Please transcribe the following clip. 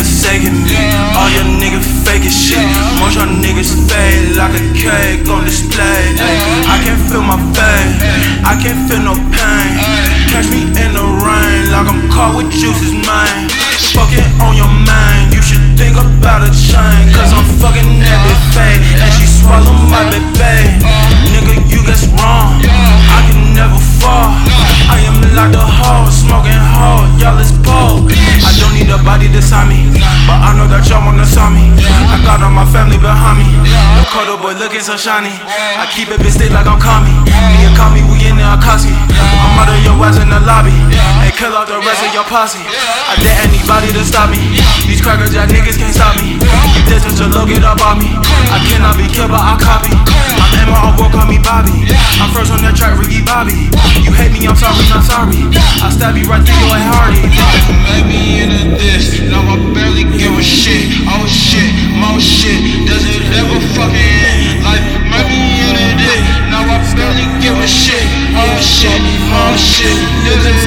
forsaken me. All your niggas faking shit. Most y'all niggas fade like a cake on display. Ay, I can't feel my face, I can't feel no pain. Catch me in the rain like I'm caught with juices, man. Fucking me, but I know that y'all wanna saw me. I got all my family behind me. The cuddle boy looking so shiny. I keep it stick like I'm Kami. Me and Kami, we in there, Akatsuki. I'm out of your ass in the lobby. Hey, kill off the rest of your posse. I dare anybody to stop me. These cracker jack niggas can't stop me. You distance to look it up on me. I cannot be killed, but I copy. I'm my own world, call me Bobby. I'm first on that track, Ricky Bobby. You hate me, I'm sorry, not sorry. I stab you right through your heart. Maybe in I'm shit, oh shit, living.